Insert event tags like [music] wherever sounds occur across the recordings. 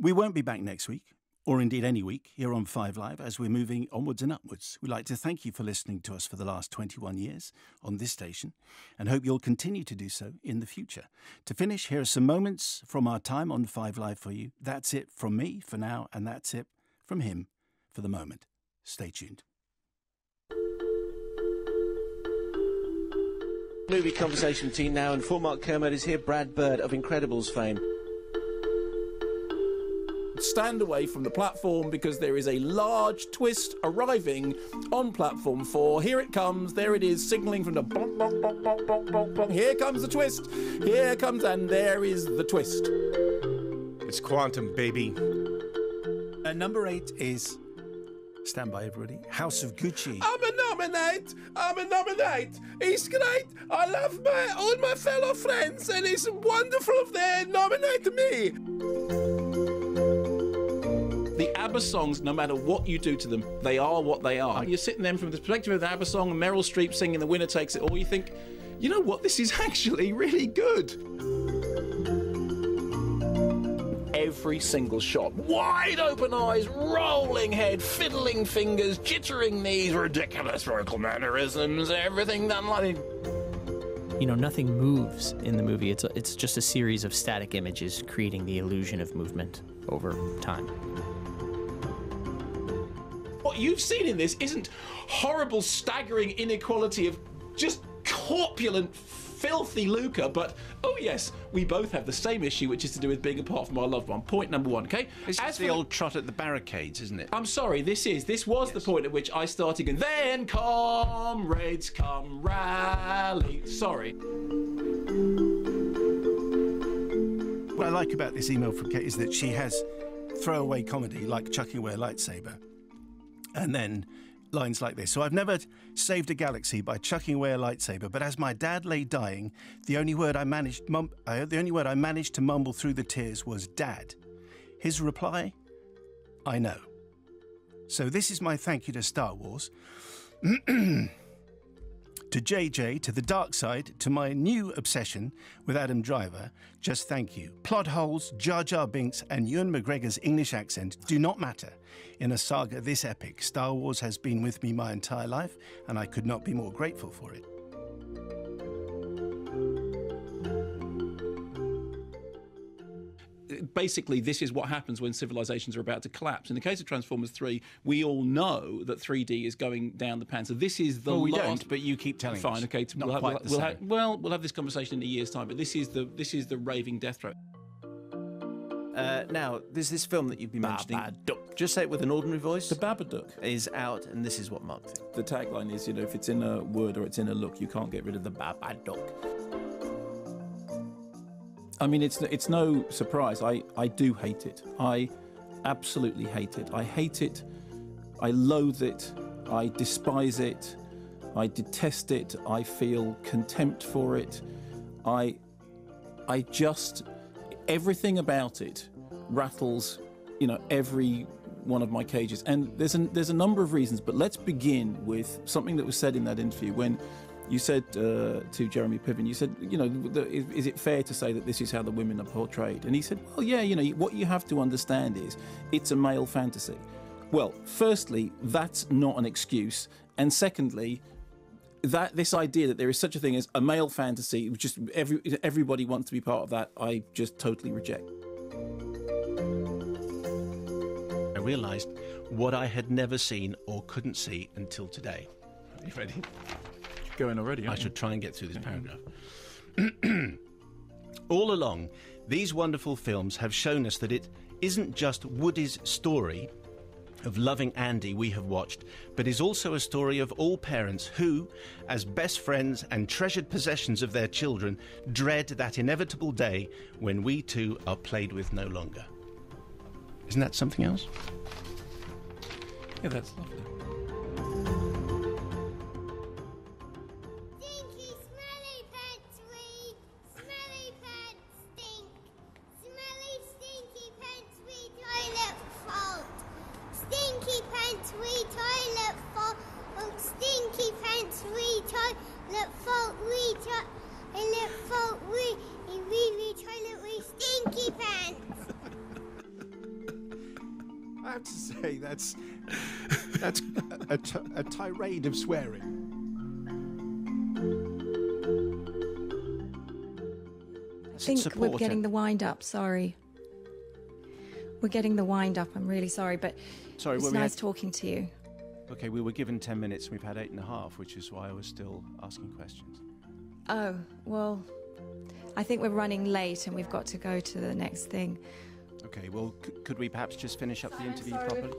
We won't be back next week, or indeed any week, here on Five Live as we're moving onwards and upwards. We'd like to thank you for listening to us for the last 21 years on this station and hope you'll continue to do so in the future. To finish, here are some moments from our time on Five Live for you. That's it from me for now, and that's it from him for the moment. Stay tuned. Movie conversation team now, and for Mark Kermode is here, Brad Bird of Incredibles fame. Stand away from the platform because there is a large twist arriving on platform four. Here it comes. There it is, signaling from the bonk, bonk, bonk, bonk, bonk, bonk, bonk. Here comes the twist. Here comes, and there is the twist. It's quantum, baby. Uh, number eight is. Stand by, everybody. House of Gucci. I'm a nominate. I'm a nominate. It's great. I love my all my fellow friends, and it's wonderful if they nominate me. ABBA songs, no matter what you do to them, they are what they are. You're sitting there from the perspective of the ABBA song, Meryl Streep singing "The Winner Takes It All." You think, you know what? This is [laughs] actually really good. Every single shot, wide open eyes, rolling head, fiddling fingers, jittering knees, ridiculous vocal mannerisms, everything done like. You know, nothing moves in the movie. It's a, it's just a series of static images creating the illusion of movement over time. What you've seen in this isn't horrible, staggering inequality of just corpulent, filthy lucre, but oh yes, we both have the same issue, which is to do with being apart from our loved one. Point number one, okay? This As is the old trot at the barricades, isn't it? I'm sorry, this is this was the point at which I started going, then comrades come rally. Sorry. What I like about this email from Kate is that she has throwaway comedy like chucking away a lightsaber and then lines like this. So I've never saved a galaxy by chucking away a lightsaber, but as my dad lay dying, the only word I managed mum, uh, the only word I managed to mumble through the tears was dad. His reply, I know. So this is my thank you to Star Wars. [clears throat] to JJ, to the dark side, to my new obsession with Adam Driver, just thank you. Plot holes, Jar Jar Binks, and Ewan McGregor's English accent do not matter. In a saga this epic, Star Wars has been with me my entire life, and I could not be more grateful for it. Basically this is what happens when civilizations are about to collapse. In the case of Transformers 3, we all know that 3D is going down the pan. So this is the Well, we last... don't, but you keep telling Fine, us. okay. Not we'll have, quite we'll, the we'll same. have, well, we'll have this conversation in a year's time, but this is the this is the raving death threat. Uh, now, there's this film that you've been mentioning. Babadook. Just say it with an ordinary voice. The Babadook. is out, and this is what Mark thinks. The tagline is, you know, if it's in a word or it's in a look, you can't get rid of the Babadook. I mean, it's it's no surprise. I, I do hate it. I absolutely hate it. I hate it. I loathe it. I despise it. I detest it. I feel contempt for it. I I just everything about it rattles, you know, every one of my cages. And there's a, there's a number of reasons, but let's begin with something that was said in that interview when you said uh, to Jeremy Piven, you said, you know, the, is, is it fair to say that this is how the women are portrayed? And he said, well, yeah, you know, what you have to understand is it's a male fantasy. Well, firstly, that's not an excuse, and secondly, that this idea that there is such a thing as a male fantasy, which just every everybody wants to be part of that, I just totally reject. I realised what I had never seen or couldn't see until today. Are you ready? Going already? I should try and get through this paragraph. [clears throat] All along, these wonderful films have shown us that it isn't just Woody's story of loving Andy we have watched, but is also a story of all parents who, as best friends and treasured possessions of their children, dread that inevitable day when we too are played with no longer. Isn't that something else? Yeah, that's lovely. I have to say that's that's a, a, t- a tirade of swearing. I think we're getting the wind up. Sorry. We're getting the wind up. I'm really sorry, but Sorry, it's well, nice had- talking to you. Okay, we were given 10 minutes and we've had eight and a half, which is why I was still asking questions. Oh, well, I think we're running late and we've got to go to the next thing. Okay, well, c- could we perhaps just finish up the interview sorry. properly?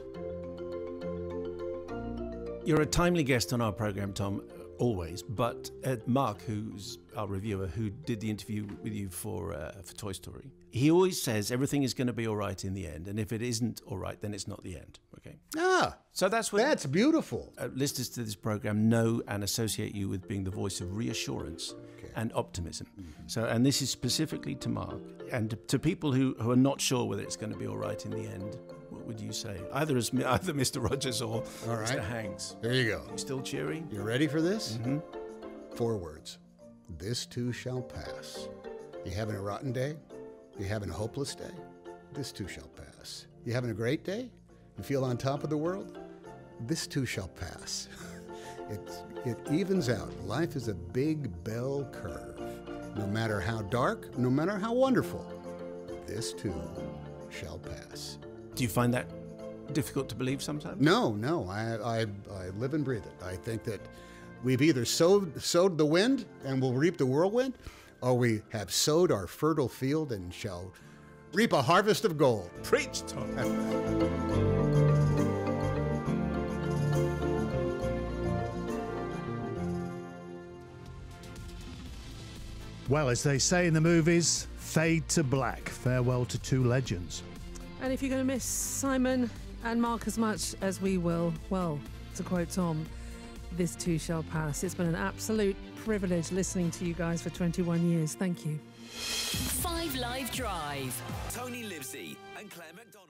You're a timely guest on our program, Tom, always. But uh, Mark, who's our reviewer, who did the interview with you for uh, for Toy Story, he always says everything is going to be all right in the end, and if it isn't all right, then it's not the end. Okay, Ah, so that's what that's beautiful. uh, listeners to this program know and associate you with being the voice of reassurance and optimism. So, and this is specifically to Mark and to, to people who, who are not sure whether it's going to be all right in the end. Would you say? Either as [laughs] either Mr. Rogers or All Mr. Hanks. There you go. Still cheery? You ready for this? Mm-hmm. Four words. This too shall pass. You having a rotten day? You having a hopeless day? This too shall pass. You having a great day? You feel on top of the world? This too shall pass. [laughs] it, it evens out. Life is a big bell curve. No matter how dark, no matter how wonderful, this too shall pass. Do you find that difficult to believe sometimes? No, no, I, I, I live and breathe it. I think that we've either sowed, sowed the wind and will reap the whirlwind, or we have sowed our fertile field and shall reap a harvest of gold. Preach, Tom. Well, as they say in the movies, fade to black. Farewell to two legends. And if you're going to miss Simon and Mark as much as we will, well, to quote Tom, this too shall pass. It's been an absolute privilege listening to you guys for 21 years. Thank you. Five Live Drive. Tony Livesey and Claire McDonald.